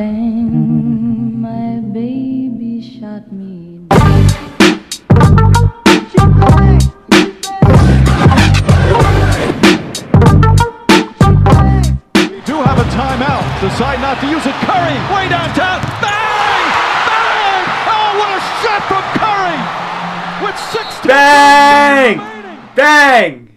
bang, my baby shot me. We do have a timeout. Decide not to use it. Curry, way downtown. Bang! Bang! Oh, what a shot from Curry! With 16 Bang! Bang!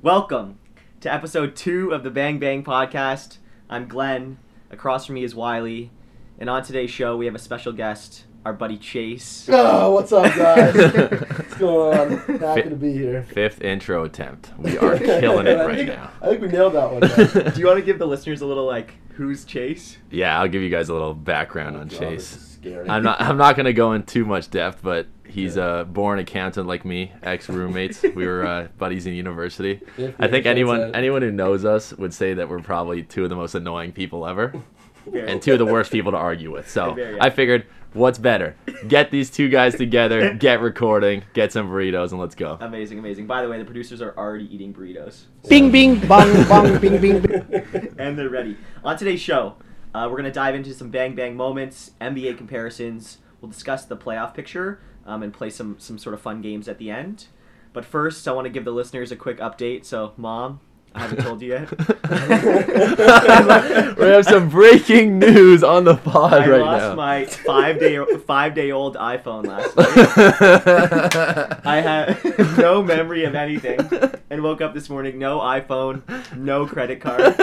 Welcome to episode two of the Bang Bang podcast. I'm Glenn. Across from me is Wiley. And on today's show, we have a special guest, our buddy Chase. Oh, what's up, guys? what's going on? Happy to be here. Fifth intro attempt. We are killing it I right think, now. I think we nailed that one. Guys. Do you want to give the listeners a little, like, who's Chase? Yeah, I'll give you guys a little background oh, on God, this Chase. is scary. I'm not. I'm not gonna go in too much depth, but he's a born accountant like me, ex roommates. we were uh, buddies in university. If I think anyone so. anyone who knows us would say that we're probably two of the most annoying people ever, Very- and two of the worst people to argue with. So Very I figured, what's better? Get these two guys together, get recording, get some burritos, and let's go. Amazing, amazing. By the way, the producers are already eating burritos. Bing bing bong bong bing bing. bing. and they're ready. On today's show, uh, we're going to dive into some bang bang moments, NBA comparisons. We'll discuss the playoff picture um, and play some some sort of fun games at the end. But first, I want to give the listeners a quick update. So, mom, I haven't told you yet. we have some breaking news on the pod I right now. I lost my five day five day old iPhone last night. I had no memory of anything, and woke up this morning no iPhone, no credit card.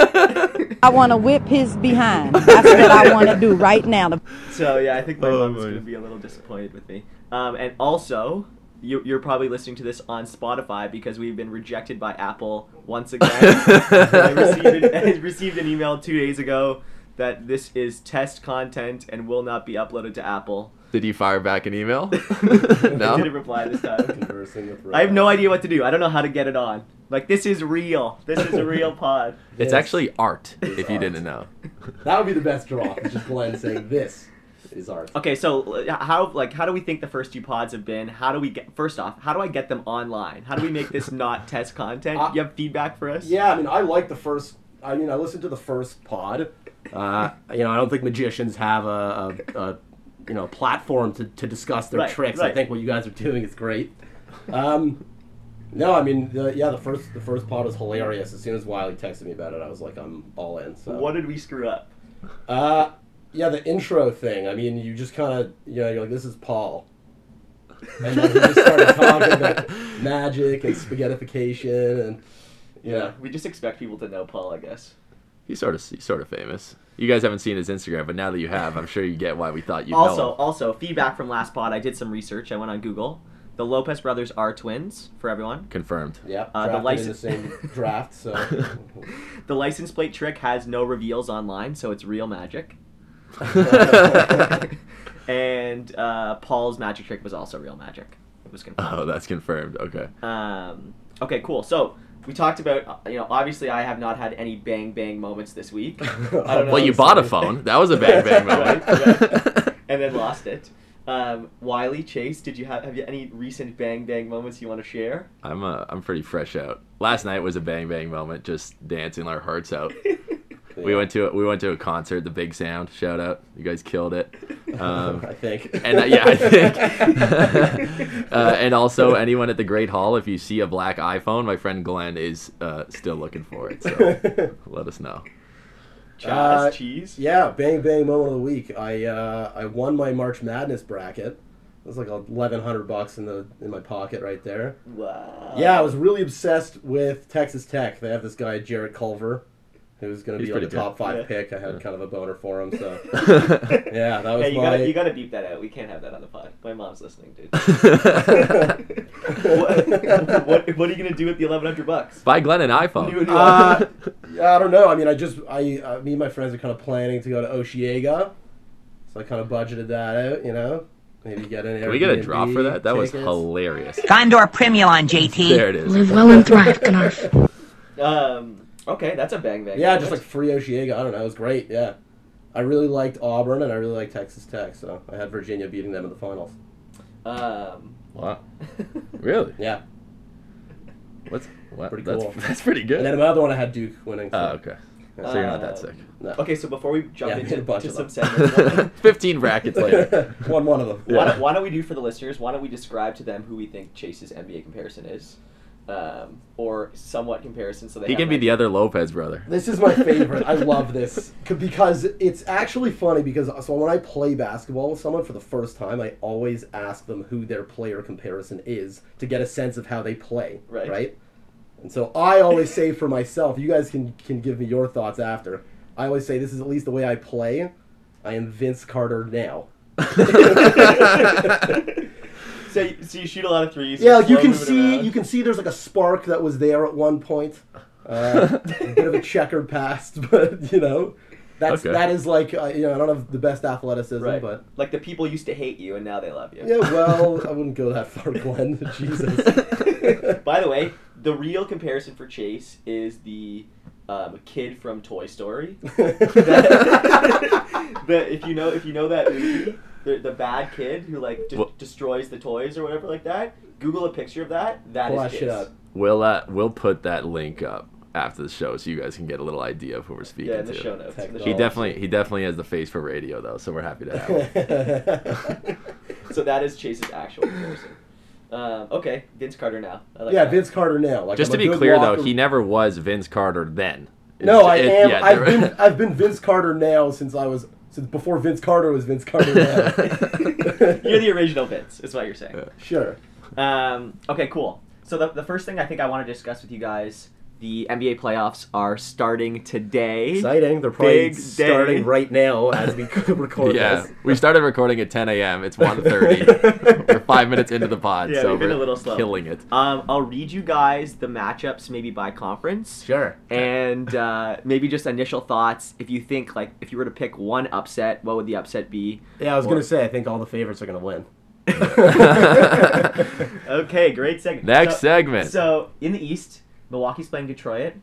I want to whip his behind. That's what I want to do right now. So yeah, I think my Oh, mom's gonna be a little disappointed with me. Um, and also, you, you're probably listening to this on Spotify because we've been rejected by Apple once again. I received an, I received an email two days ago that this is test content and will not be uploaded to Apple. Did you fire back an email? I no. didn't reply this time. Conversing with I have no idea what to do. I don't know how to get it on. Like this is real. This is a real pod. It's Yes. actually art, if you didn't know. That would be the best draw. It's just Glenn saying this is art. Okay, so uh, how like how do we think the first two pods have been? How do we get first off? How do I get them online? How do we make this not test content? Uh, you have feedback for us? Yeah, I mean, I like the first. I mean, I listened to the first pod. Uh, you know, I don't think magicians have a, a, a you know platform to, to discuss their Right, tricks. I think what you guys are doing is great. Um, no, I mean, the, yeah, the first the first pod was hilarious. As soon as Wiley texted me about it, I was like, I'm all in. So What did we screw up? Uh, yeah, the intro thing. I mean, you just kind of, you know, you're like, this is Paul. And then he just started talking about magic and spaghettification and, yeah. We just expect people to know Paul, I guess. He's sort of he's sort of famous. You guys haven't seen his Instagram, but now that you have, I'm sure you get why we thought you also, know. him. also feedback from last pod. I did some research. I went on Google. The Lopez brothers are twins for everyone. Confirmed. Yeah, Uh, the drafted in the license- same draft, so. The license plate trick has no reveals online, so it's real magic. and uh, Paul's magic trick was also real magic. It was confirmed. Oh, that's confirmed. Okay. Um, okay, cool. So we talked about, you know, obviously I have not had any bang bang moments this week. I don't know. Well, you bought a phone. That was a bang bang moment. Right, right. and then lost it. Um, Wiley Chase, did you have have you any recent bang bang moments you want to share? I'm uh, I'm pretty fresh out. Last night was a bang bang moment, just dancing our hearts out. We went to a, we went to a concert, the Big Sound. Shout out, you guys killed it. Um, I think. and uh, yeah, I think. uh, and also, anyone at the Great Hall, if you see a black iPhone, my friend Glenn is uh, still looking for it. So let us know. Chaz, Uh, cheese. Yeah, bang bang moment of the week. I uh, I won my March Madness bracket. It was like eleven hundred bucks in the in my pocket right there. Wow. Yeah, I was really obsessed with Texas Tech. They have this guy Jarrett Culver, who's going to be like a good. top five Yeah. pick. I had kind of a boner for him, so yeah, that was Hey, you my. gotta you gotta beep that out. We can't have that on the pod. My mom's listening, dude. what, what, what are you gonna do with the eleven hundred bucks? Buy Glenn an iPhone. New- new Uh, yeah, I don't know. I mean, I just I uh, me and my friends are kind of planning to go to Osheaga, so I kind of budgeted that out. You know, maybe get an. Can we get a Airbnb drop for that? That was tickets. hilarious. Gondor Primulon, JT. There it is. Live well and thrive, Gnarf. Um. Okay, that's a bang bang. Yeah, moment. just like free Osheaga. I don't know. It was great. Yeah, I really liked Auburn and I really liked Texas Tech, so I had Virginia beating them in the finals. Um. Wow. Really? Yeah, What's what? Pretty that's, cool. That's pretty good. and then good. another one I had Duke winning. So. Oh, okay. So you're not that Uh, sick. No. Okay, so before we jump Yeah, we a into bunch to of some them. segments, Fifteen brackets later. Won one of them. why, don't, why don't we do for the listeners? Why don't we describe to them who we think Chase's NBA comparison is, um, or somewhat comparison? So they He can an be the other Lopez brother. This is my favorite. I love this because it's actually funny because so when I play basketball with someone for the first time, I always ask them who their player comparison is to get a sense of how they play. Right. Right. And so I always say for myself, you guys can can give me your thoughts after. I always say this is at least the way I play. I am Vince Carter now. So, you- so you shoot a lot of threes. Yeah, like you can see around. you can see there's like a spark that was there at one point. Uh, a bit of a checkered past, but you know, that's Okay. that is like uh, you know I don't have the best athleticism, right. but like the people used to hate you and now they love you. yeah, well, I wouldn't go that far, Glenn. Jesus. By the way, the real comparison for Chase is the um, kid from Toy Story. the, if you know if you know that movie, the, the bad kid who like de- What? destroys the toys or whatever like that. Google a picture of that. That is Pull that Chase. shit up. We'll uh, we'll put that link up after the show so you guys can get a little idea of who we're speaking to. Yeah, in the to. show notes. in the Technology. He definitely he definitely has the face for radio though, so we're happy to have him. notes. So that is Chase's actual comparison. Um, okay, Vince Carter now. I like yeah, that. Vince Carter now. Like Just I'm to a be good clear walker- though, he never was Vince Carter then. No, It's- I it- am. yeah, I've been I've been Vince Carter now since I was since before Vince Carter was Vince Carter now. You're the original Vince. Is what you're saying. Yeah. Sure. Um, okay, cool. So the, the first thing I think I want to discuss with you guys, the NBA playoffs are starting today. Exciting. They're probably Big day. starting right now as we record Yeah, this. we started recording at 10 a.m. It's 1.30. We're five minutes into the pod, Yeah, so we've been we're a little slow. killing it. Um, I'll read you guys the matchups maybe by conference. Sure. And uh, maybe just initial thoughts. If you think like if you were to pick one upset, what would the upset be? Yeah, I was Or- gonna say I think all the favorites are gonna win. okay, great segment. Next So- segment. So in the East, Milwaukee's playing Detroit,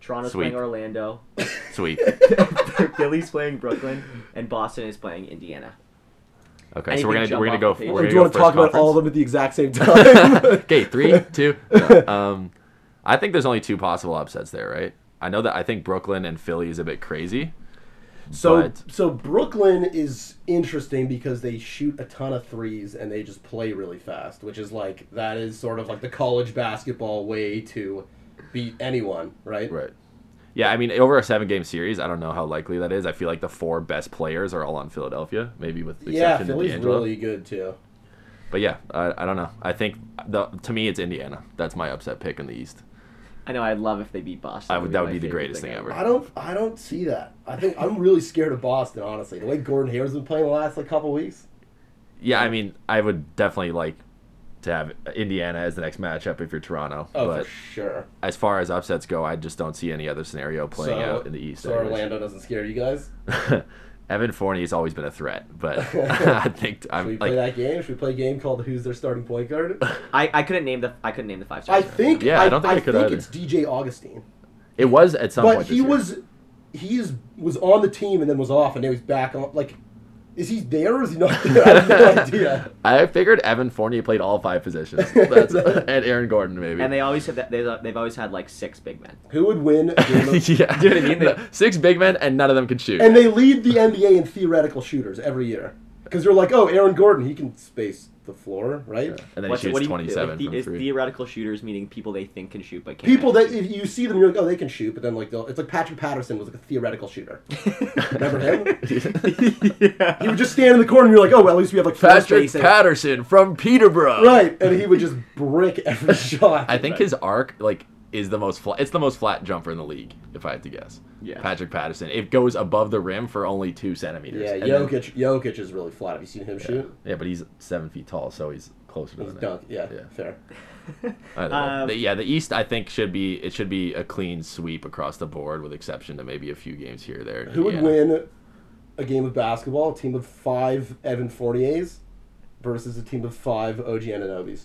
Toronto's Sweet. playing Orlando, Sweet. Philly's playing Brooklyn, and Boston is playing Indiana. Okay, Anything so we're gonna we're gonna go. the? We're gonna do you want to first talk about all of them at the exact same time? okay, three, two. no. Um, I think there's only two possible upsets there, right? I know that I think Brooklyn and Philly is a bit crazy. So But- so Brooklyn is interesting because they shoot a ton of threes and they just play really fast, which is like that is sort of like the college basketball way to beat anyone, right? Right. Yeah, I mean, over a seven-game series, I don't know how likely that is. I feel like the four best players are all on Philadelphia, maybe with the Yeah, exception of Philly's D'Angelo. really good too. But yeah, I, I don't know. I think the, to me, it's Indiana. That's my upset pick in the East. I know I'd love if they beat Boston. I would- that would my be the greatest thing ever. I don't I don't see that. I think I'm really scared of Boston, honestly. The way Gordon Hayward's been playing the last like couple weeks. Yeah, I mean, I would definitely like to have Indiana as the next matchup if you're Toronto. Oh, but for sure. as far as upsets go, I just don't see any other scenario playing so, out in the East. So anyways. Orlando doesn't scare you guys? Evan Fournier has always been a threat, but I think Should we play like that game? Should we play a game called Who's Their Starting Point Guard? I, I couldn't name the I couldn't name the five I think Yeah, I don't think I could either. it's DJ Augustin. it was at some But point. But he this year. was he is was on the team and then was off and now he's back on like is he there or is he not there? I have no idea. I figured Evan Fournier played all five positions. That's, and Aaron Gordon maybe. And they always have that. They've, they've always had like six big men. Who would win of, yeah, Do you know what I mean? No, Six big men and none of them can shoot. And they lead the NBA in theoretical shooters every year. Because they're like, oh, Aaron Gordon, he can space the floor, right? And then What's- he what shoots do you- 27 the- from is three. theoretical shooters meaning people they think can shoot but can't. People that if you see them, you're like, oh, they can shoot, but then like they'll, it's like Patrick Patterson was like a theoretical shooter. Remember him? yeah. He would just stand in the corner, and you're like, oh, well, at least we have like four Patrick. Patterson from Peterborough. right? And he would just brick every shot. I think his arc like is the most flat. It's the most flat jumper in the league, if I had to guess. Yeah. Patrick Patterson. It goes above the rim for only two centimeters. yeah, And then- Jokic. Jokic is really flat. Have you seen him shoot? yeah, but he's seven feet tall, so he's closer to He's the dunk. Yeah, Yeah. fair. I don't. Um, The- yeah, the East I think should be it should be a clean sweep across the board, with exception to maybe a few games here or there. Who would Indiana. win a game of basketball? A team of five Evan Fourniers versus a team of five OG Anunobys.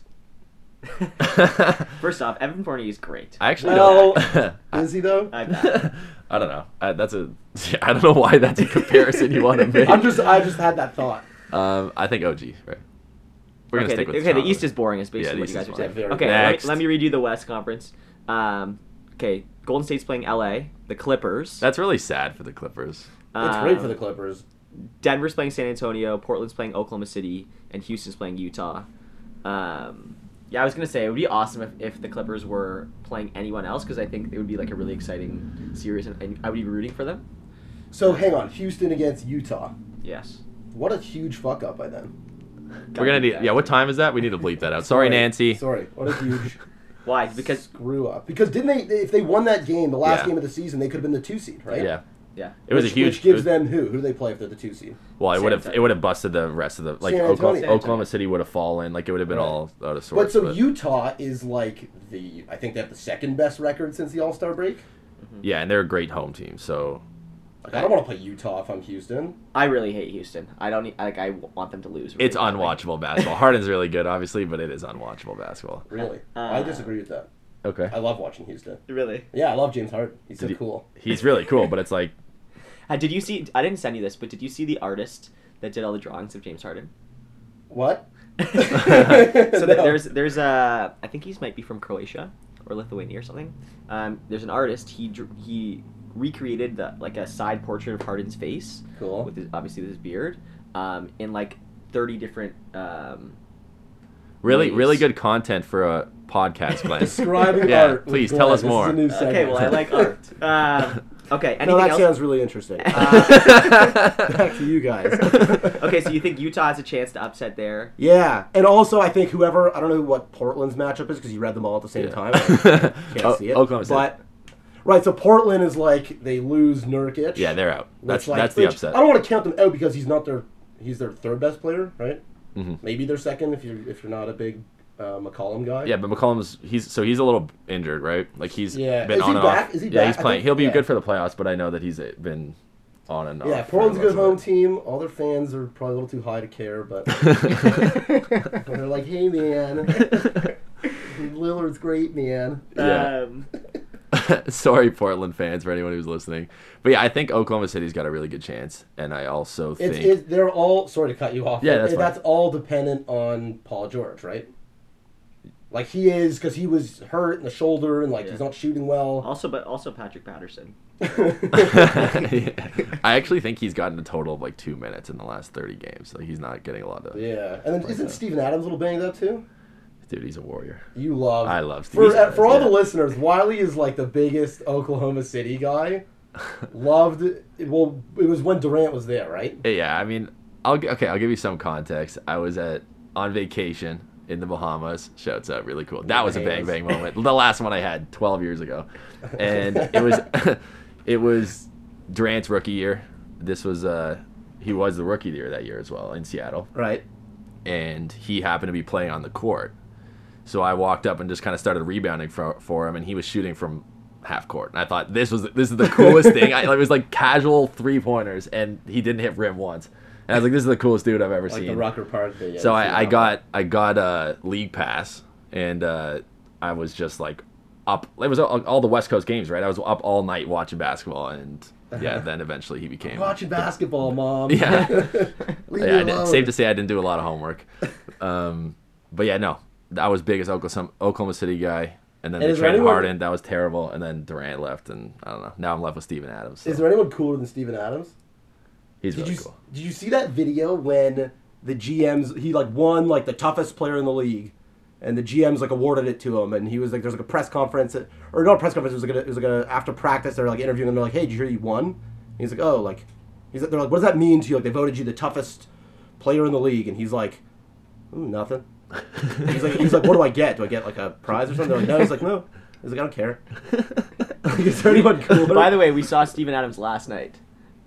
First off, Evan Fournier is great. I actually Well, don't. is he though? I. I don't know. I, that's a. I don't know why that's a comparison you want to make. I'm just. I just had that thought. Um, I think OG. Right. We're gonna okay, stick the, with okay. The Toronto. East is boring. Is basically the what you guys is are saying. boring. Okay, let me, let me read you the West Conference. Um, okay, Golden State's playing LA, the Clippers. That's really sad for the Clippers. It's great for Um, the Clippers. Denver's playing San Antonio, Portland's playing Oklahoma City, and Houston's playing Utah. Um, yeah, I was gonna say it would be awesome if, if the Clippers were playing anyone else because I think it would be like a really exciting series, and, and I would be rooting for them. So hang on, Houston against Utah. Yes. What a huge fuck up by them. We're gonna need. Yeah, what time is that? We need to bleep that out. Sorry, Nancy. Sorry, what a huge Why? Because screw up. Because didn't they? If they won that game, the last Yeah. game of the season, they could have been the two seed, right? Yeah, yeah, it was which, a huge. Which gives was- them who? Who do they play if they're the two seed? Well, it San would have Antonio. it would have busted the rest of the like Oklahoma, Oklahoma City would have fallen. Like it would have been Right. all out of sorts. But so Utah is like the I think they have the second best record since the All Star break. yeah, and they're a great home team. So Like, I don't want to play Utah if I'm Houston. I really hate Houston. I don't need, like I want them to lose. really it's badly. unwatchable basketball. Harden's really good, obviously, but it is unwatchable basketball. Really, Uh, I disagree with that. Okay, I love watching Houston. Really? Yeah, I love James Harden. He's so he- cool. he's really cool, but it's like Uh, did you see? I didn't send you this, but did you see the artist that did all the drawings of James Harden? What? so No. there's there's a I think he's might be from Croatia or Lithuania or something. Um, there's an artist. He dr- he recreated the like a side portrait of Harden's face Cool. with his, obviously with his beard um, in like 30 different. Um, really, ways. really good content for a podcast, Glenn. Describing Yeah, art. please Glenn. tell us This is more. a new Okay, well I like art. Um, okay, anything no, that else? sounds really interesting. Uh, back to you guys. okay, so you think Utah has a chance to upset there? Yeah, and also I think whoever I don't know what Portland's matchup is because you read them all at the same Yeah. time. Can't O- see it. Oklahoma City. but right, so Portland is like they lose Nurkic. yeah, they're out. That's like, that's the upset. I don't want to count them out because he's not their he's their third best player, right? Mhm. Maybe their second if you're if you're not a big uh, McCollum guy. Yeah, but McCollum's he's so he's a little injured, right? Like he's Yeah. been Is on he and back? off. Is he yeah, back? he's I playing. think- He'll be yeah. good for the playoffs, but I know that he's uh, been on and off. Yeah, Portland's a good home it. team. All their fans are probably a little too high to care, but they're like, "Hey, man, Lillard's great, man." Yeah. Um, Sorry, Portland fans, for anyone who's listening. But yeah, I think Oklahoma City's got a really good chance, and I also It's, think it's they're all sorry to cut you off. Yeah, that's fine. that's all dependent on Paul George, right? Like he is because he was hurt in the shoulder and like he's not shooting well. also, but also Patrick Patterson. I actually think he's gotten a total of like two minutes in the last thirty games, so he's not getting a lot of. yeah, and then isn't Steven Adams a little banged up too? Dude, he's a warrior. You love. I love for Steven uh, for all the listeners. Wiley is like the biggest Oklahoma City guy. Loved. Well, it was when Durant was there, right? Yeah, I mean, I'll gi- okay. I'll give you some context. I was at on vacation in the Bahamas. Shouts out, really cool. That was a bang bang moment. The last one I had 12 years ago, and it was it was Durant's rookie year. This was uh he was the rookie year that year as well in Seattle, Right. and he happened to be playing on the court. So I walked up and just kind of started rebounding for for him, and he was shooting from half court. And I thought this was this is the coolest thing. I, it was like casual three pointers, and he didn't hit rim once. I was like, this is the coolest dude I've ever Like seen. the Rucker Park. Yeah, so I, I got I got a league pass, and uh, I was just like up. It was all, all the West Coast games, right? I was up all night watching basketball, and yeah, then eventually he became. watching basketball, mom. Yeah. Yeah, did, safe to say I didn't do a lot of homework. Um, but yeah, no, I was big as Oklahoma, Oklahoma City guy, and then And they traded anyone- Harden. That was terrible, and then Durant left, and I don't know. Now I'm left with Steven Adams. so Is there anyone cooler than Steven Adams? He's Did really you cool. did you see that video when the GMs he like won like the toughest player in the league, and the GMs like awarded it to him, and he was like there's like a press conference or not a press conference it was like a, it was like a after practice they're like interviewing him they're like hey did you hear you won? And he's like oh like he's like they're like what does that mean to you like they voted you the toughest player in the league and he's like nothing. he's like he's like what do I get? Do I get like a prize or something? They're like no. He's like no. He's like I don't care. Like, is there anyone cooler? By the way, we saw Steven Adams last night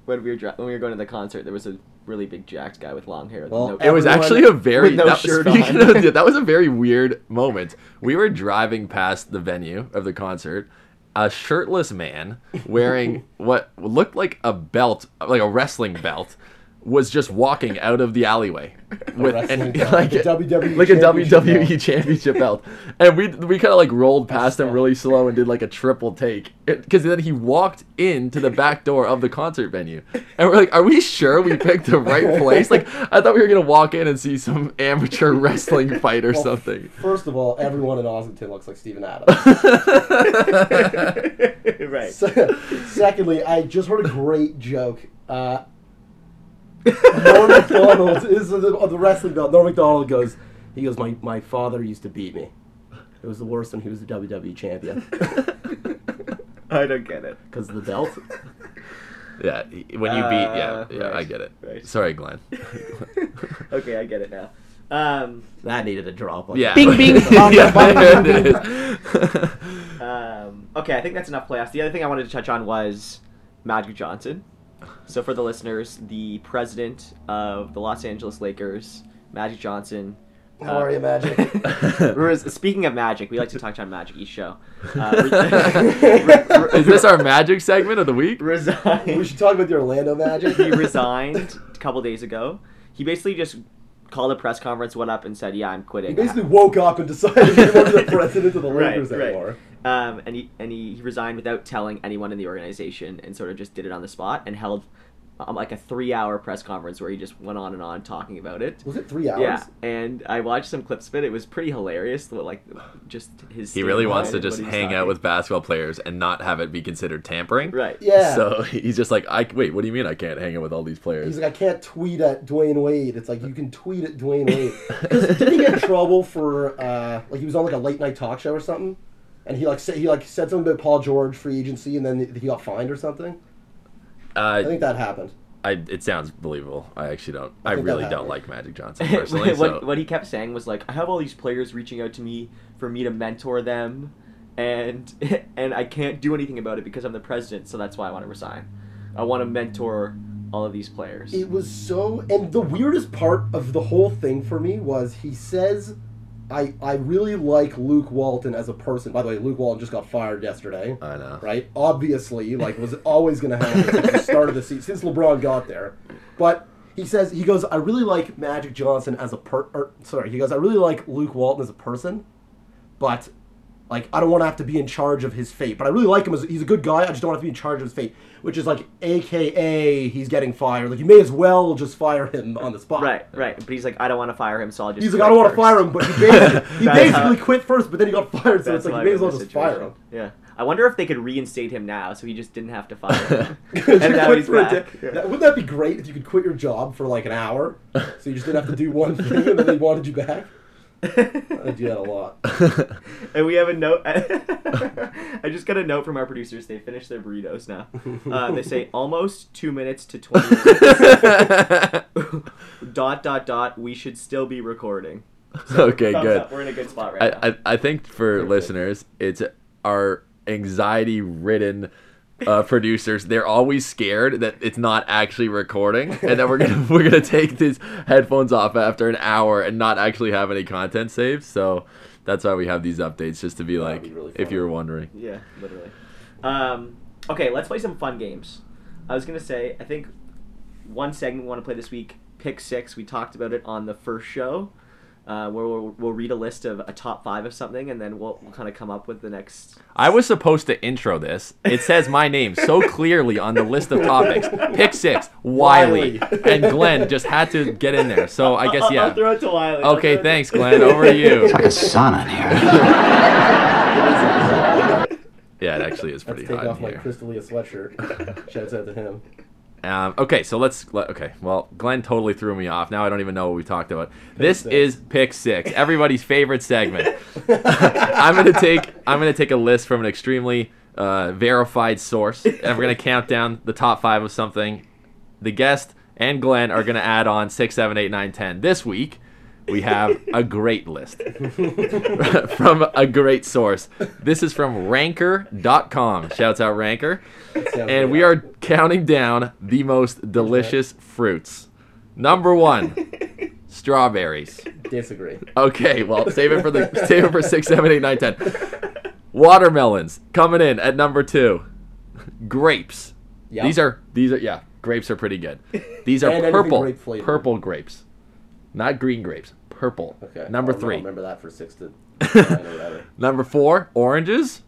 when we were dri- when we were going to the concert. There was a really big jacked guy with long hair. with Well, no- It was actually a very no that, shirt of- that was a very weird moment. We were driving past the venue of the concert. A shirtless man wearing what looked like a belt, like a wrestling belt, was just walking out of the alleyway with wrestling and like like a WWE like a championship WWE belt. championship belt, and we we kind of like rolled past him really slow and did like a triple take because then he walked into the back door of the concert venue, and we're like, are we sure we picked the right place? Like I thought we were gonna walk in and see some amateur wrestling fight or Well, something. First of all, everyone in Ossington looks like Steven Adams. right. Se- Secondly, I just heard a great joke. Uh, Norm Macdonald is the, of the wrestling belt. Norm Macdonald goes, he goes, my, my father used to beat me. It was the worst when he was the WWE champion I don't get it. because of the belt. Yeah, when you beat, yeah, Uh, yeah, I right, get it. right. Sorry, Glenn. okay, I get it now. Um, That needed a drop. Like Yeah. Bing, bing, yeah, bong, bong, there bing, it is. um, okay, I think that's enough playoffs. The other thing I wanted to touch on was Magic Johnson. So for the listeners, the president of the Los Angeles Lakers, Magic Johnson. How are you, Magic? Speaking of magic, we like to touch on Magic each show. Uh, re- Is this our magic segment of the week? resigned. we should talk about the Orlando Magic. he resigned a couple days ago. He basically just called a press conference, went up, and said, "Yeah, I'm quitting." He basically woke up and decided he wasn't the president of the Right, Lakers right. anymore. Um, and he and he, he resigned without telling anyone in the organization, and sort of just did it on the spot, and held um, like a three-hour press conference where he just went on and on talking about it. Was it three hours? Yeah, and I watched some clips of it. It was pretty hilarious. Like, just his. He really wants to just what he hang out with basketball players and not have it be considered tampering. Right. Yeah. So he's just like, I wait. What do you mean I can't hang out with all these players? He's like, I can't tweet at Dwyane Wade. It's like you can tweet at Dwyane Wade. Did he get in trouble for uh, like he was on like a late night talk show or something, and he like said he like said something about Paul George free agency, and then he got fined or something. I uh, think that happened. I, it sounds believable. I actually don't. I, I really don't like Magic Johnson personally. what, so what he kept saying was like, I have all these players reaching out to me for me to mentor them, and and I can't do anything about it because I'm the president. So that's why I want to resign. I want to mentor all of these players. It was so, and the weirdest part of the whole thing for me was he says, "I I really like Luke Walton as a person." By the way, Luke Walton just got fired yesterday. I know. right? Obviously, like was always going to happen since the start of the season, since LeBron got there. But he says he goes, I really like Magic Johnson as a per. Or, sorry, he goes, I really like Luke Walton as a person, but like I don't want to have to be in charge of his fate. But I really like him as he's a good guy. I just don't want to be in charge of his fate, which is like, AKA he's getting fired. Like you may as well just fire him on the spot. right, right. But he's like, I don't want to fire him, so I'll just. He's like, I don't want to fire him, but he basically, he basically quit first, but then he got fired, so it's like you may as well just this fire him. Yeah. I wonder if they could reinstate him now, so he just didn't have to fire him. And now he's back. Yeah. Wouldn't that be great if you could quit your job for like an hour, so you just didn't have to do one thing, and then they wanted you back? I do that a lot. and we have a note. I just got a note from our producers. They finished their burritos now. Uh, they say almost two minutes to twenty minutes. dot dot dot. We should still be recording. okay, good. up. We're in a good spot right now. I, I, I think for listeners, it's our anxiety ridden uh, producers. They're always scared that it's not actually recording, and that we're gonna we're gonna take these headphones off after an hour and not actually have any content saved. So that's why we have these updates, just to be That'd like, be really if you were wondering. Yeah, literally. Um, okay, let's play some fun games. I was gonna say, I think one segment we want to play this week, pick six. We talked about it on the first show, uh, where we'll, we'll read a list of a top five of something, and then we'll, we'll kind of come up with the next. I was supposed to intro this. It says my name so clearly on the list of topics. Pick six, Wiley, Wiley. and Glenn just had to get in there. So I guess yeah. I'll throw it to Wiley. Okay, throw to- thanks, Glenn. Over to you. It's Like a sauna in here. Yeah, it actually is Let's pretty take hot off in my here. Crystalia sweatshirt. Shouts out to him. Um, okay, so let's. let- Okay, well, Glenn totally threw me off. Now I don't even know what we talked about. this six. is pick six, everybody's favorite segment. I'm gonna take. I'm gonna take a list from an extremely uh, verified source, and we're gonna count down the top five of something. The guest and Glenn are gonna add on six, seven, eight, nine, ten. This week, we have a great list from a great source. This is from Ranker.com. Shouts out Ranker. And we are counting down the most delicious fruits. Number one, strawberries. disagree. Okay, well, save it for the save it for six, seven, eight, nine, ten. Watermelons coming in at number two. Grapes. Yep. These are these are yeah, grapes are pretty good. These are purple, grape purple grapes, not green grapes. Purple. Okay. Number oh, I'll- I'll 3 remember that for six to nine or whatever. Number four, oranges,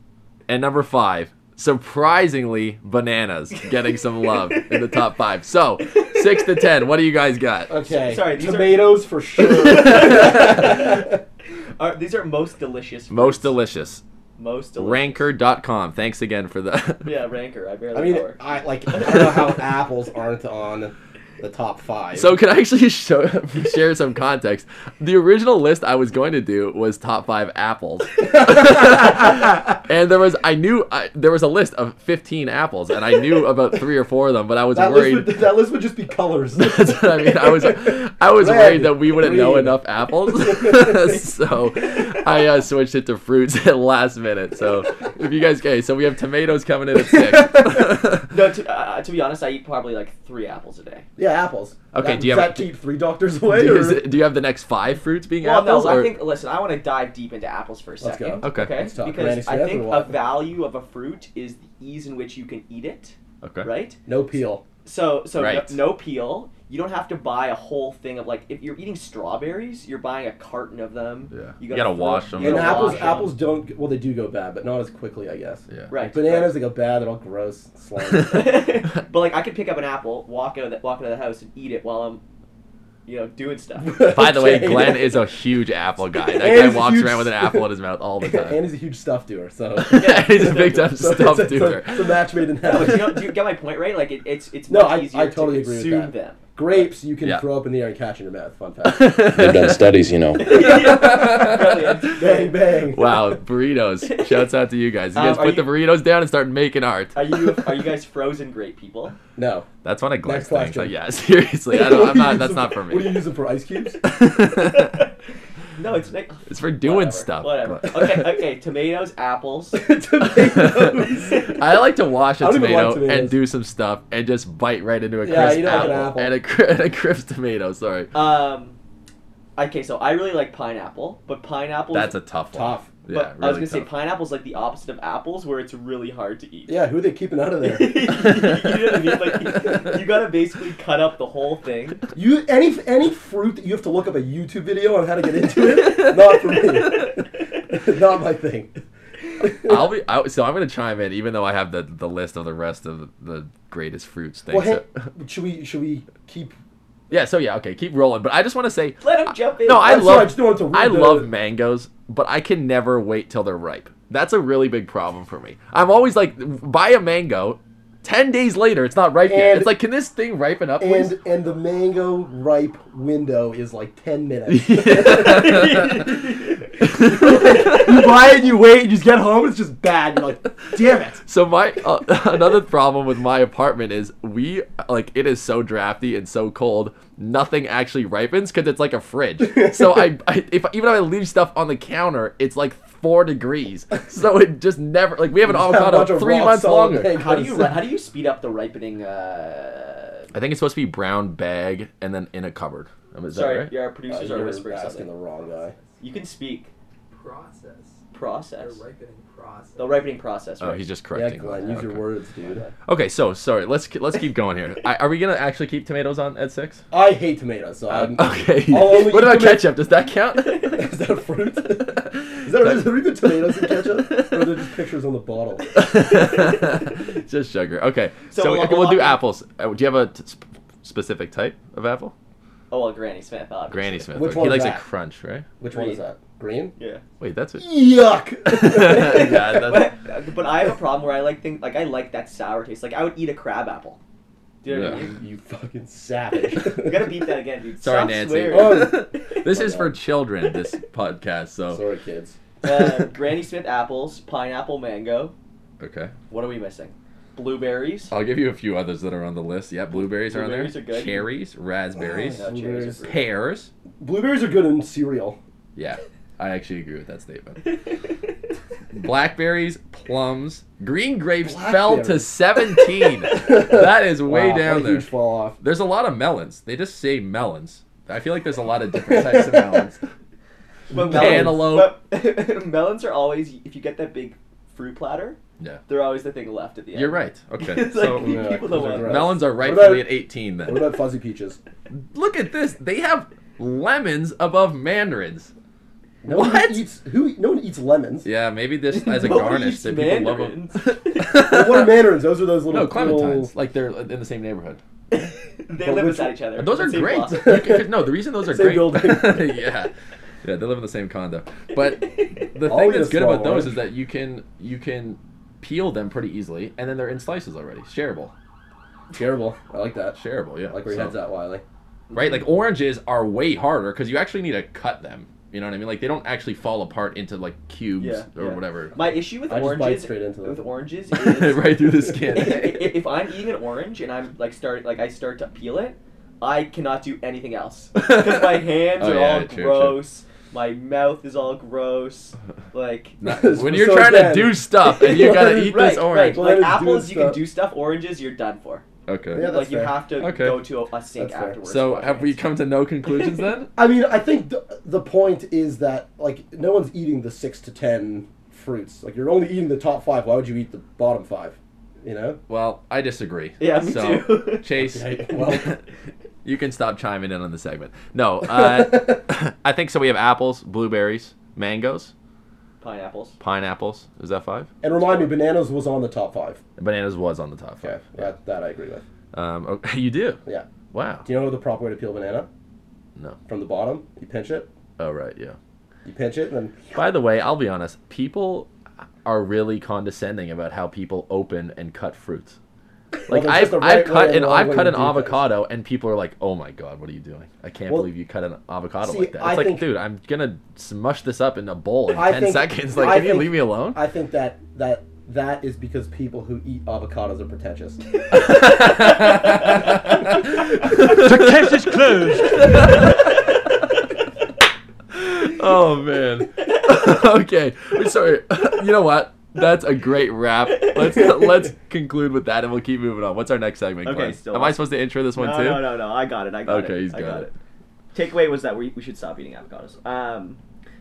and number five, surprisingly, bananas, getting some love in the top five. So six to ten. What do you guys got? Okay. Sorry, these are- tomatoes for sure. Are, these are most delicious. Most delicious. Most delicious. Ranker.com. Thanks again for the. Yeah, ranker. I barely I mean, know. I like. I don't know how apples aren't on the top five. So can I actually show share some context? The original list I was going to do was top five apples, and there was I knew I, there was a list of fifteen apples, and I knew about three or four of them, but I was that worried. list, would, that list would just be colors. That's what I mean. I was I was Red, worried that we wouldn't know enough apples, so I uh, switched it to fruits at last minute. So if you guys, okay, so we have tomatoes coming in at six. No, to, uh, to be honest, I eat probably like three apples a day. yeah, apples. Okay, That, do you does have- that keep three doctors away? do, or- is it- do you have the next five fruits being Well, apples? no, or- I think. Listen, I want to dive deep into apples for a Let's second. go. Okay. Okay. Let's talk Granny because I think or a value of a fruit is the ease in which you can eat it. okay. Right. no peel. So so Right. no, no peel. You don't have to buy a whole thing of like if you're eating strawberries, you're buying a carton of them. Yeah. You gotta gotta wash them. you And gotta apples, wash 'em. apples don't. Well, they do go bad, but not as quickly, I guess. Yeah. Right. Bananas, they go bad. They're all gross, slimy. but like I could pick up an apple, walk out of the, walk out of the house, and eat it while I'm, you know, doing stuff. By the way, Glenn is a huge apple guy. That And guy walks around with an apple in his mouth all the time. and he's a huge stuff doer, so. Yeah, he's a big time so stuff it's, a, doer. It's a match made in No, do, you know, heaven. do you get my point, right? Like it, it's it's No, much I- easier I totally to agree with that. them. Grapes, you can Yeah. throw up in the air and catch in your mouth. Fun fact. They've done studies, you know. Brilliant. bang bang. Wow, burritos. Shouts out to you guys. You Um, guys are put the you- burritos down and start making art. Are you are you guys frozen grape people? No. That's one of Glenn's Next things. Like, question. yeah, seriously. I What don't, do I'm you not, use that's them not for me. What do you me. use them for? Ice cubes? No, it's like It's for doing whatever, stuff. Whatever. Okay, okay. Tomatoes, apples. Tomatoes. I like to wash a don't even like tomato tomatoes. and do some stuff and just bite right into a Yeah, crisp you don't like apple, an apple. and a cri- and a crisp tomato. Sorry, Um. Okay, so I really like pineapple, but pineapple. that's a tough one. Tough. But Yeah, I was gonna say tough. pineapple's like the opposite of apples, where it's really hard to eat. Yeah, who are they keeping out of there? you know what I mean? Like you gotta basically cut up the whole thing. You any any fruit that you have to look up a YouTube video on how to get into it, not for me. not my thing. I'll be I, so I'm gonna chime in, even though I have the the list of the rest of the greatest fruits things. Well, hey, should we should we keep? yeah, so yeah, okay, keep rolling. But I just want to say, Let him jump in. no, I I'm sorry, I love just to I the- love mangoes, but I can never wait till they're ripe. That's a really big problem for me. I'm always like, buy a mango. Ten days later, it's not ripe yet. And- It's like, can this thing ripen up, please? And and the mango ripe window is like ten minutes. you buy it, and you wait, and you just get home, it's just bad. You're like, damn it. So my uh, another problem with my apartment is we like it is so drafty and so cold. Nothing actually ripens because it's like a fridge. So I, I if even if I leave stuff on the counter, it's like four degrees. So it just never like we have an You just have a bunch avocado three months longer. mangoes. How do you ri- how do you speed up the ripening? Uh... I think it's supposed to be brown bag and then in a cupboard. Um, Is Sorry, that right? yeah, our Uh, producers are you're whispering asking something. the wrong guy. You can speak. process. Process. The ripening process. The ripening process. Oh, he's just Yeah, correcting. Glenn, use your Okay. words, dude. Okay, so sorry. Let's let's keep going here. I, are we gonna actually keep tomatoes on at six? I hate tomatoes, so I'm. Okay. What about tomato- ketchup? Does that count? Is that a fruit? Is that, is there even tomatoes in ketchup? Or are there just pictures on the bottle? Just sugar. Okay. So, So we'll- okay, we'll, we'll do apples. Uh, do you have a t- specific type of apple? Oh well, Granny Smith. Obviously. Granny Smith. Which he one is likes that? a crunch, right? Which one is that? Green? Yeah. Wait, that's what. Yuck! yeah, that's, But, but I have a problem where I like things like I like that sour taste. Like I would eat a crab apple. Do you know what I Yeah. mean? you fucking savage. You gotta beat that again, dude. Sorry, Stop Nancy. Oh. this is for children. This podcast. So Sorry, kids. uh, Granny Smith apples, pineapple, mango. okay. What are we missing? Blueberries. I'll give you a few others that are on the list. Yeah, blueberries, are on there. Are good. Cherries, raspberries, No, cherries pears. Blueberries are good in cereal. Yeah, I actually agree with that statement. Blackberries, plums, green grapes fell to 17. that is way Wow, down a there. Huge fall off. There's a lot of melons. They just say melons. I feel like there's a lot of different types of melons. But Cantaloupe. But melons are always if you get that big fruit platter. Yeah. They're always the thing left at the end. You're right. Okay. It's so like, Yeah, people don't want melons are rightfully about- at 18 then. What about fuzzy peaches? Look at this. They have lemons above mandarins. No one eats who? No one eats lemons. Yeah, maybe this as a Nobody garnish eats that people love them. mandarins. Well, what are mandarins? Those are those little no, cool- clementines. Like they're in the same neighborhood. they But live beside each other. Those are great. can- no, the reason those are Same great. building. yeah, yeah, they live in the same condo. But the thing eat that's good about those orange. is that you can you can peel them pretty easily, and then they're in slices already, shareable. Shareable, I like that. Shareable, yeah. I like where your So- head's at, Wiley. right? Like oranges are way harder because you actually need to cut them. You know what I mean? Like they don't actually fall apart into like cubes Yeah, or yeah. whatever. My issue with I just bite oranges, straight into them. with oranges, is right through the skin. if, if I'm eating an orange and I'm like start like I start to peel it, I cannot do anything else because my hands Oh, are yeah, all true, true. gross. My mouth is all gross. Like Not- when you're trying again- to do stuff and you gotta eat right, this orange. right. Like apples, doing you can do stuff. Oranges, you're done for. Okay. Yeah, that's like you fair. have to Okay. go to a, a sink That's fair. afterwards. So have your we come to no conclusions then? I mean, I think the, the point is that like no one's eating the six to ten fruits. Like you're only eating the top five. Why would you eat the bottom five? You know. Well, I disagree. Yeah, me so, too. Chase, Okay, well. you can stop chiming in on the segment. No, uh, I think so. We have apples, blueberries, mangoes, Pineapples. pineapples. Is that five? And remind me, bananas was on the top five. Bananas was on the top Okay, five. that, that I agree with. Um, okay, you do. Yeah. Wow. Do you know the proper way to peel a banana? No. From the bottom, you pinch it. Oh right, yeah. You pinch it, and then By the way, I'll be honest. People are really condescending about how people open and cut fruits. Like there's I've, right I've cut and and I've cut an do things. avocado and people are like, "Oh my god, what are you doing? I can't Well, believe you cut an avocado see, like that." It's I like, think- dude, I'm gonna smush this up in a bowl in I ten think- seconds. Like, I can you leave me alone? I think that that that is because people who eat avocados are pretentious. The case is closed. oh man. okay, sorry. You know what? That's a great wrap. Let's let's conclude with that, and we'll keep moving on. What's our next segment? Okay, Glenn? still- Am I supposed to intro this one no, too? no, no, no. I got it. I got it. Okay, he's I got it. Takeaway was that we, we should stop eating avocados. Um,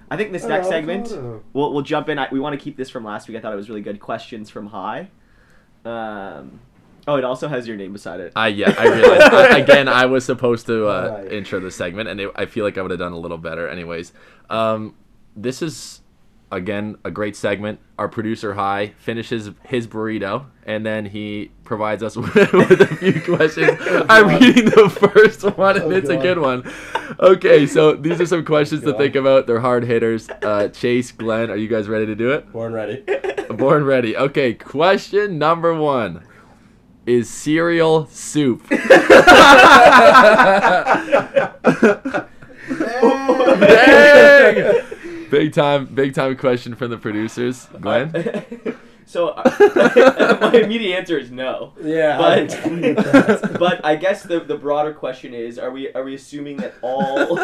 I think this An next segment we'll we'll jump in. I, we want to keep this from last week. I thought it was really good. Questions from High. Um, oh, it also has your name beside it. I yeah, I realized. I, again, I was supposed to uh, Right. intro the segment, and it, I feel like I would have done a little better. Anyways, um, this is again a great segment. Our producer High finishes his burrito, and then he provides us with, with a few questions. I'm reading the first one, and Oh, it's a good one. Okay, so these are some questions to think about. They're hard hitters. Uh, Chase, Glenn, are you guys ready to do it? Born ready. Born ready. Okay, question number one. Is cereal soup? Dang! Big time, big time question from the producers. Glenn? so uh, my immediate answer is no. Yeah. But agree with that. but I guess the, the broader question is: Are we are we assuming that all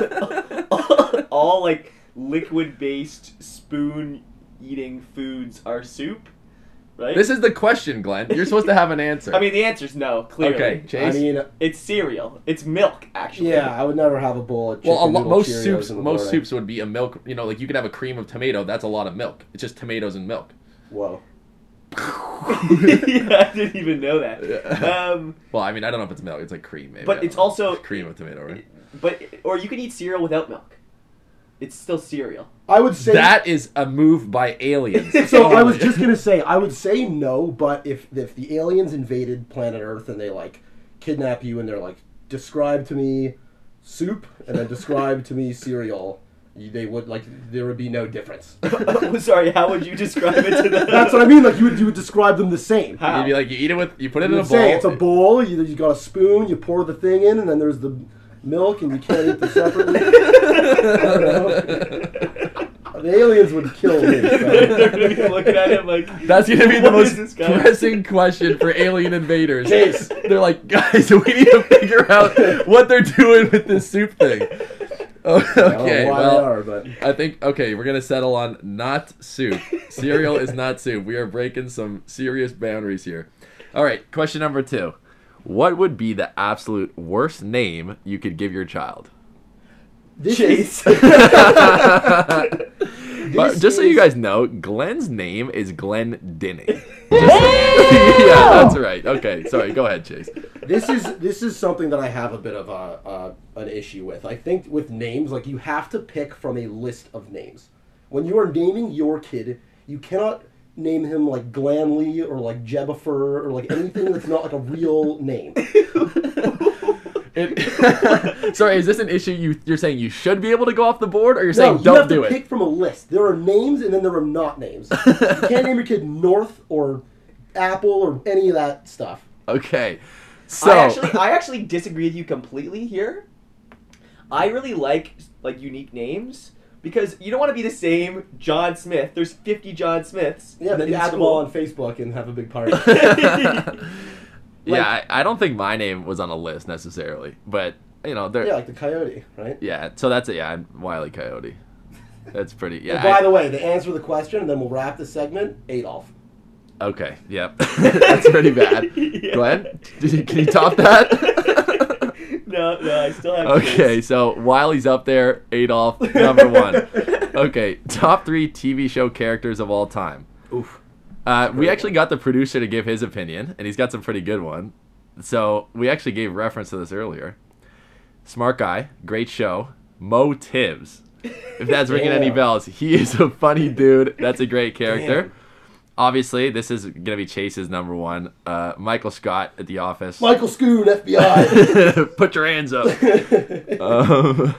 all, all like liquid based spoon eating foods are soup? Right. This is the question, Glenn. You're supposed to have an answer. I mean, the answer's no. Clearly. okay, I mean, It's cereal. It's milk, actually. yeah, I would never have a bowl of chicken well, a lo- most Cheerios soups, most morning. soups would be a milk. You know, like you could have a cream of tomato. That's a lot of milk. It's just tomatoes and milk. Whoa. yeah, I didn't even know that. Yeah. Um, Well, I mean, I don't know if it's milk. It's like cream, maybe. But it's know. also- cream of tomato, right? but or you can eat cereal without milk. It's still cereal. I would say That is a move by aliens. So I was just gonna say, I would say no, but if if the aliens invaded planet Earth and they like kidnap you and they're like, describe to me soup and then describe to me cereal, they would like there would be no difference. Sorry, how would you describe it to them? That's what I mean. Like you would you would describe them the same. How? You'd be like, you eat it with, you put it You in a bowl. say it's a bowl. You you got a spoon. You pour the thing in, and then there's the milk, and you can't eat them separately. I don't know. The aliens would kill me. so. They're gonna be looking at him like That's gonna be the "What is most guy?" pressing question for alien invaders. Chase. They're like, guys, we need to figure out what they're doing with this soup thing. Oh, I don't know Okay, why well, they are, but I think okay, we're gonna settle on not soup. Cereal is not soup. We are breaking some serious boundaries here. All right, question number two. What would be the absolute worst name you could give your child? this Chase. is. But This just so you guys know, Glenn's name is Glenn Dinning. yeah, that's right. Okay, sorry. Go ahead, Chase. this is this is something that I have a bit of a, uh, an issue with. I think with names, like you have to pick from a list of names. When you are naming your kid, you cannot name him like Glanley or like Jebifer or like anything that's not like a real name. It, sorry, is this an issue you you're saying you should be able to go off the board, or you're No, saying you don't have do to it? pick from a list. There are names and then there are not names. you can't name your kid North or Apple or any of that stuff. Okay, so I actually, I actually disagree with you completely here. I really like like unique names because you don't want to be the same John Smith. There's 50 John Smiths. Yeah, in, then you in add them all on Facebook and have a big party. yeah, I, I don't think my name was on a list necessarily, but you know, they're Yeah, like the coyote, right? Yeah, so that's it. Yeah, I'm Wiley Coyote. That's pretty. Yeah. And by I- the way, to answer the question, and then we'll wrap the segment, Adolf. okay. Yep. that's pretty bad. Yeah. Glenn, did you, can you top that? No, no, I still have. Okay, kids. so he's up there, Adolf, number one. Okay, top three TV show characters of all time. Oof. Uh, we actually got the producer to give his opinion, and he's got some pretty good one. So we actually gave reference to this earlier. Smart guy, great show. Mo Tibbs. If that's ringing any bells, he is a funny dude. That's a great character. Damn. Obviously, this is gonna be Chase's number one. Uh, Michael Scott at The Office. Michael Scarn, FBI. Put your hands up. um,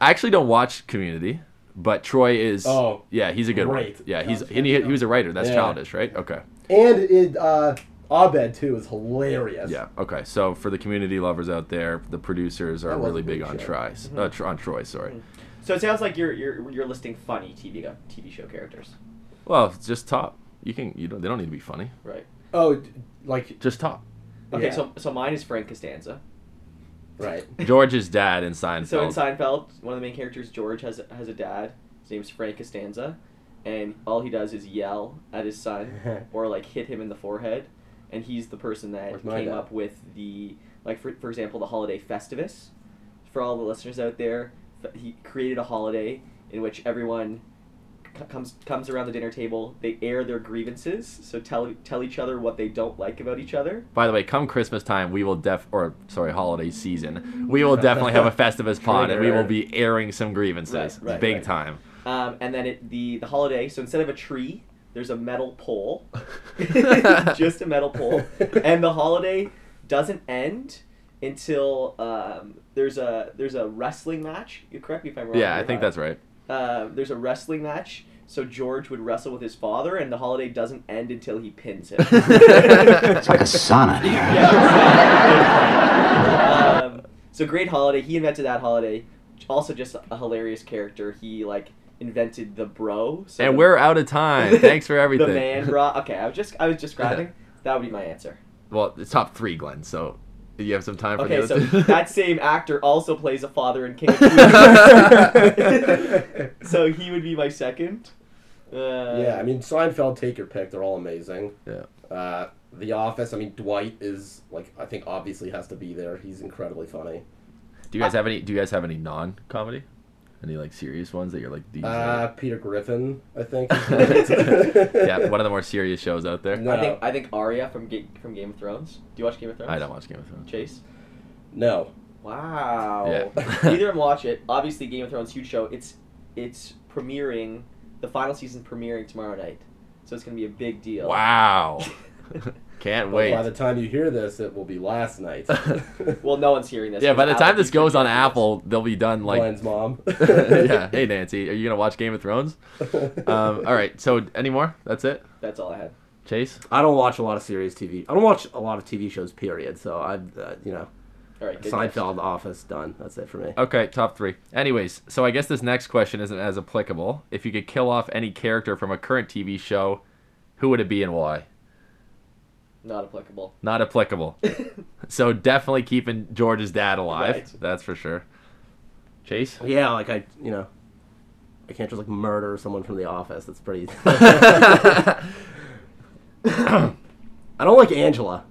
I actually don't watch Community, but Troy is. Oh, yeah, he's a good great. one. Yeah, he's and he, he was a writer. That's Yeah. childish, right? Okay. and it, uh, Abed too is hilarious. Yeah. Okay. So for the community lovers out there, the producers are really big great on show. Troy's. Uh, on Troy, sorry. So it sounds like you're you're you're listing funny TV TV show characters, Well, it's just top. You can. You don't. They don't need to be funny. right? Oh, like Just talk. Okay, Yeah. so so mine is Frank Costanza. right. George's dad in Seinfeld. So in Seinfeld, one of the main characters, George, has has a dad. His name's Frank Costanza, and all he does is yell at his son or like hit him in the forehead, and he's the person that Where's my came dad? up with the like for for example the holiday Festivus. For all the listeners out there, f- he created a holiday in which everyone c- comes comes around the dinner table. They air their grievances, so tell tell each other what they don't like about each other. By the way, come Christmas time, we will def or sorry, holiday season, we will definitely have a Festivus pod, and we will be airing some grievances, Right, right, big right. time. Um, and then it, the the holiday. So instead of a tree, there's a metal pole, just a metal pole, and the holiday doesn't end until um, there's a there's a wrestling match. You correct me if I'm wrong. Yeah, I think that's right. Uh, there's a wrestling match. So George would wrestle with his father, and the holiday doesn't end until he pins him. It's like a sauna here. Yeah. um, so great holiday. He invented that holiday. Also, just a hilarious character. He like invented the bro. So And we're out of time. Thanks for everything. The man bra. Okay, I was just I was describing. that would be my answer. Well, it's top three, Glenn. So you have some time for Okay, the so two? that same actor also plays a father in King of Queens. so he would be my second. Uh, Yeah, I mean Seinfeld, take your pick. They're all amazing. Yeah. Uh, the Office. I mean Dwight is like I think obviously has to be there. He's incredibly funny. Do you guys have any? Do you guys have any non-comedy? Any like serious ones that you're like these? Uh, Peter Griffin, I think. yeah, one of the more serious shows out there. No. I think I think Arya from Ga- from Game of Thrones. Do you watch Game of Thrones? I don't watch Game of Thrones. Chase. No. Wow. Yeah. Neither of them watch it. Obviously, Game of Thrones huge show. It's it's premiering. The final season premiering tomorrow night, so it's gonna be a big deal. Wow. Can't But wait. by the time you hear this, it will be last night. Well, no one's hearing this. yeah, by the time this goes on rejecting this. Apple, they'll be done like. Glenn's mom. yeah. Hey Nancy, are you gonna watch Game of Thrones? Um, all right. So any more? That's it. That's all I had. Chase. I don't watch a lot of serious TV. I don't watch a lot of TV shows. Period. So I've uh, you know All right. Good Seinfeld, Office, done. That's it for me. Okay, top three. Anyways, so I guess this next question isn't as applicable. If you could kill off any character from a current TV show, who would it be and why? Not applicable. Not applicable. so definitely keeping George's dad alive. Right. That's for sure. Chase. Yeah, like I you know I can't just like murder someone from The Office. That's pretty. I don't like Angela.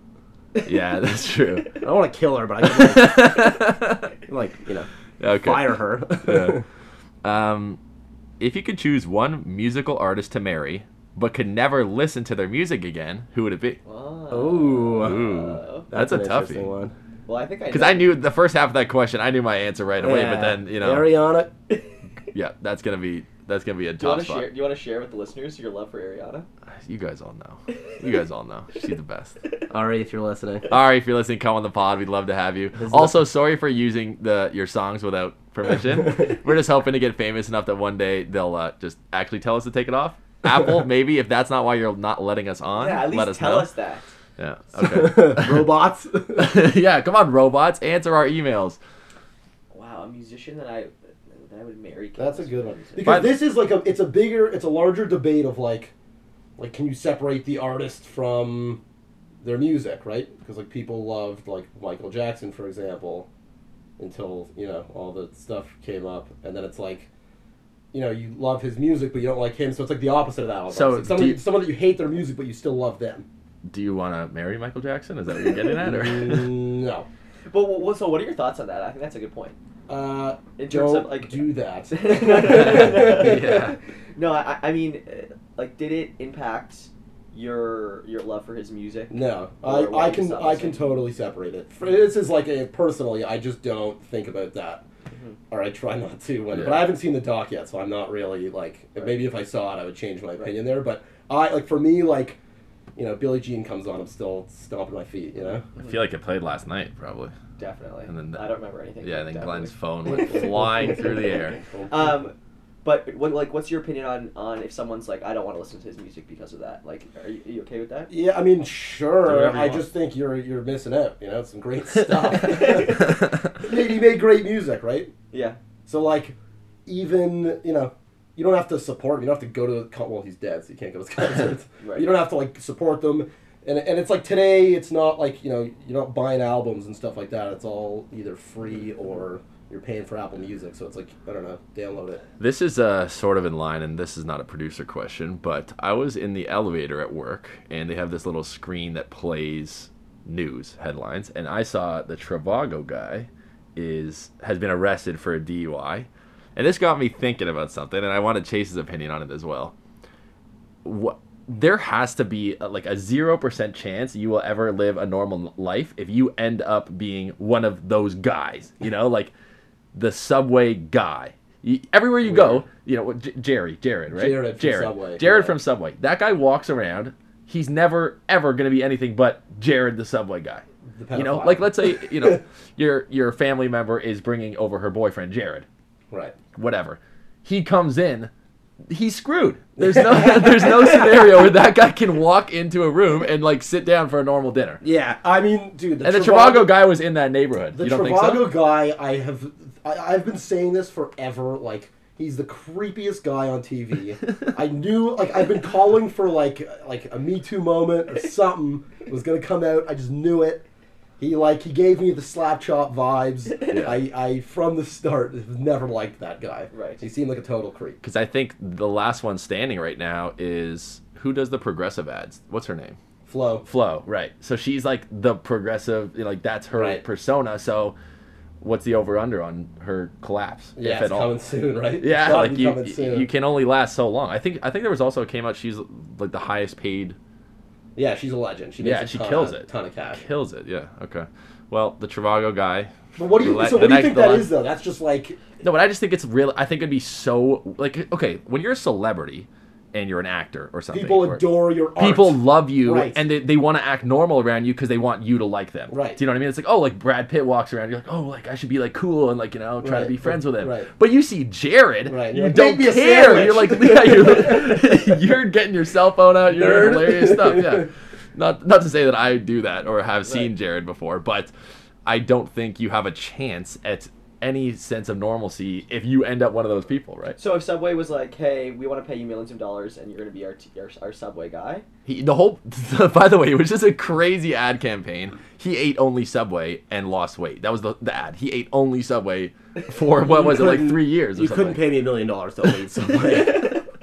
yeah, that's true. I don't want to kill her, but I can like, like you know Okay. fire her. Yeah. Um, if you could choose one musical artist to marry, but could never listen to their music again, who would it be? Oh. Ooh. Ooh, that's, a an toughie. one. Well, I think I Because. I knew the first half of that question, I knew my answer right away, but then you know, Ariana. yeah, that's gonna be that's gonna be a Do you want tough to spot. share? Do you want to share with the listeners your love for Ariana? You guys all know. You guys all know. She's the best. Ari, if you're listening. All right, if you're listening, come on the pod. We'd love to have you. Also, sorry for using the your songs without permission. We're just hoping to get famous enough that one day they'll uh, just actually tell us to take it off. Apple, maybe if that's not why you're not letting us on, yeah, at least let us tell know. us that. Yeah. Okay. Robots. yeah. Come on, robots, answer our emails. Wow, a musician that I that I would marry. That's a good one. Because But- this is like a it's a bigger it's a larger debate of like like can you separate the artist from their music, right? Because like people loved like Michael Jackson for example until, you know, all the stuff came up and then it's like you know, you love his music but you don't like him, so it's like the opposite of that. almost. So, It's someone, you- someone that you hate their music but you still love them. Do you want to marry Michael Jackson? Is that what you're getting at? Or? Mm, no. But wh- wh- so, what are your thoughts on that? I think that's a good point. Uh, In terms don't of, like- do that. Yeah. No, I, I mean, uh, like, did it impact your your love for his music? No, I, I can I can totally separate it. For, this is like a personally, I just don't think about that, or I try not to. When, But I haven't seen the doc yet, so I'm not really like. Maybe if I saw it, I would change my opinion there. But I like for me, like, you know, Billie Jean comes on, I'm still stomping my feet. You know. I feel like it played last night, probably. Definitely. And then the- I don't remember anything. Yeah, but and then definitely. Glenn's phone went flying through the air. Um, but what like what's your opinion on on if someone's like I don't want to listen to his music because of that? Like, are you, are you okay with that? Yeah, I mean, sure. I want. just think you're you're missing out. You know, some great stuff. he made- he made great music, right? Yeah. So like, even you know, you don't have to support him. You don't have to go to the con- well, he's dead, so you can't go to his concerts. Right. You don't have to like support them. And, and it's like today, it's not like you know you're not buying albums and stuff like that. It's all either free or you're paying for Apple Music. So it's like I don't know, download it. This is uh, sort of in line, and this is not a producer question, but I was in the elevator at work, and they have this little screen that plays news headlines, and I saw the Trivago guy is has been arrested for a DUI, and this got me thinking about something, and I wanted Chase's opinion on it as well. What there has to be uh, like a zero percent chance you will ever live a normal life if you end up being one of those guys. You know, like the subway guy. Everywhere you go, you know, J- Jerry, Jared, right? Jared from Subway, Jared yeah. from Subway. That guy walks around. He's never ever going to be anything but Jared, the Subway guy. The You know, like let's say you know your your family member is bringing over her boyfriend Jared, right. whatever. He comes in, he's screwed. There's no there's no scenario where that guy can walk into a room and like sit down for a normal dinner. Yeah. I mean, dude, the And the Trivago- guy was in that neighborhood. The you don't Trivago think so? guy, I have, I, I've been saying this forever. Like he's the creepiest guy on TV. I knew, like, I've been calling for like, like a Me Too moment or something was gonna come out. I just knew it. He like he gave me the slap chop vibes. Yeah. I, I from the start never liked that guy. Right. He seemed like a total creep. Because I think the last one standing right now is who does the progressive ads? What's her name? Flo. Flo, right? So she's like the progressive, like that's her Right. persona. So, what's the over under on her collapse? Yeah, if it's at all? coming soon, right? Yeah, like you, soon. you can only last so long. I think I think there was also came out she's like the highest paid. Yeah, she's a legend. She makes Yeah, a she ton kills of, it. Ton of cash. Kills it. Yeah. Okay. Well, the Trivago guy. But what do you? the le- so what do you next- think the that last- is though? That's just like No, but I just think it's real. I think it'd be so like okay when you're a celebrity and you're an actor or something. people or- adore your art. people love you Right. and they, they want to act normal around you because they want you to like them Right. do you know what i mean it's like oh like brad pitt walks around you're like oh like i should be like cool and like you know try to be friends with him Right. but you see jared Right. you like, don't "Make me a care you're like yeah, you're, you're getting your cell phone out you're Nerd. hilarious stuff yeah not not to say that i do that or have seen Right. jared before but i don't think you have a chance at any sense of normalcy if you end up one of those people right So if Subway was like, "Hey, we want to pay you millions of dollars, and you're going to be our, t- our our Subway guy," He, the whole, by the way, it was just a crazy ad campaign. He ate only Subway and lost weight. That was the, the ad. He ate only Subway for what was it, like three years or You something. couldn't pay me a million dollars to eat Subway.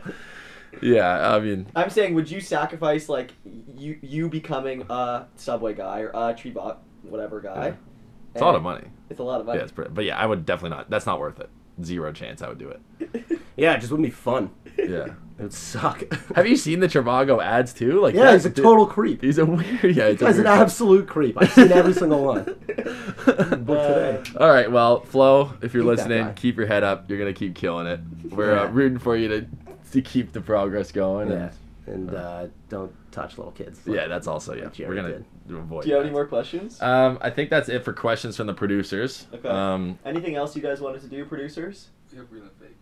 Yeah, I mean, I'm saying, would you sacrifice like you you becoming a Subway guy or a Trevot whatever guy? It's a lot of money. It's a lot of money. Yeah, it's pretty, but yeah, I would definitely not. That's not worth it. Zero chance I would do it. yeah, it just wouldn't be fun. Yeah, It would suck. Have you seen the Trivago ads too? Like, yeah, he's a total creep. He's a weird. Yeah, he's an absolute creep. I've seen every single one. Book today. All right, well, Flo, if you're Keep listening, keep your head up. You're gonna keep killing it. We're uh, rooting for you to to keep the progress going. Yeah, And, and uh, don't touch little kids. yeah, that's also yeah. Like We're gonna did. avoid. Do you have that. any more questions? Um, I think that's it for questions from the producers. Okay. Um, Anything else you guys wanted to do, producers? We have real or fake.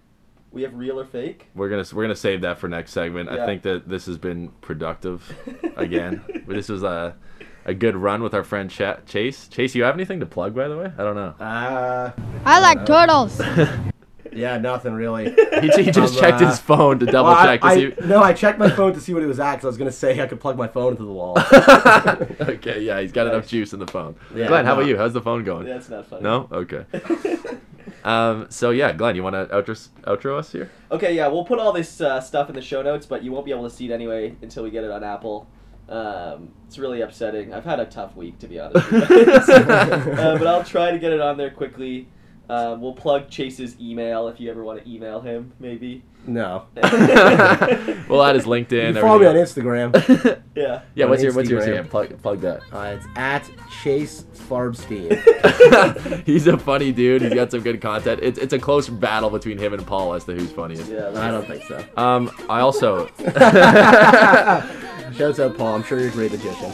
We have real or fake. we're gonna we're gonna save that for next segment. I think that this has been productive again. this was a a good run with our friend Cha- Chase. Chase, you have anything to plug, by the way? I don't know. Uh, I like turtles. yeah, nothing really. He, he just Um, checked uh, his phone to double Well, check to I, see. No, I checked my phone to see what it was at because I was gonna say I could plug my phone into the wall. okay, yeah, he's got enough juice in the phone. Yeah, Glenn, how about you? How's the phone going? That's not funny. No? Okay. um, so yeah, Glenn, you want to outro, outro us here? Okay, yeah, we'll put all this uh, stuff in the show notes, but you won't be able to see it anyway until we get it on Apple. Um, it's really upsetting. I've had a tough week, to be honest. with you guys. uh, but I'll try to get it on there quickly. Um, we'll plug Chase's email if you ever want to email him, maybe. no. we'll add his LinkedIn. You can follow me on everything. Instagram. Yeah. Yeah, on what's your what's your Instagram. Instagram? Plug plug that. Uh, it's at Chase Farbstein. He's a funny dude. He's got some good content. It's it's a close battle between him and Paul as to who's funniest. Yeah. I don't think so. Um, I also Shouts out Paul. I'm sure you're a great magician.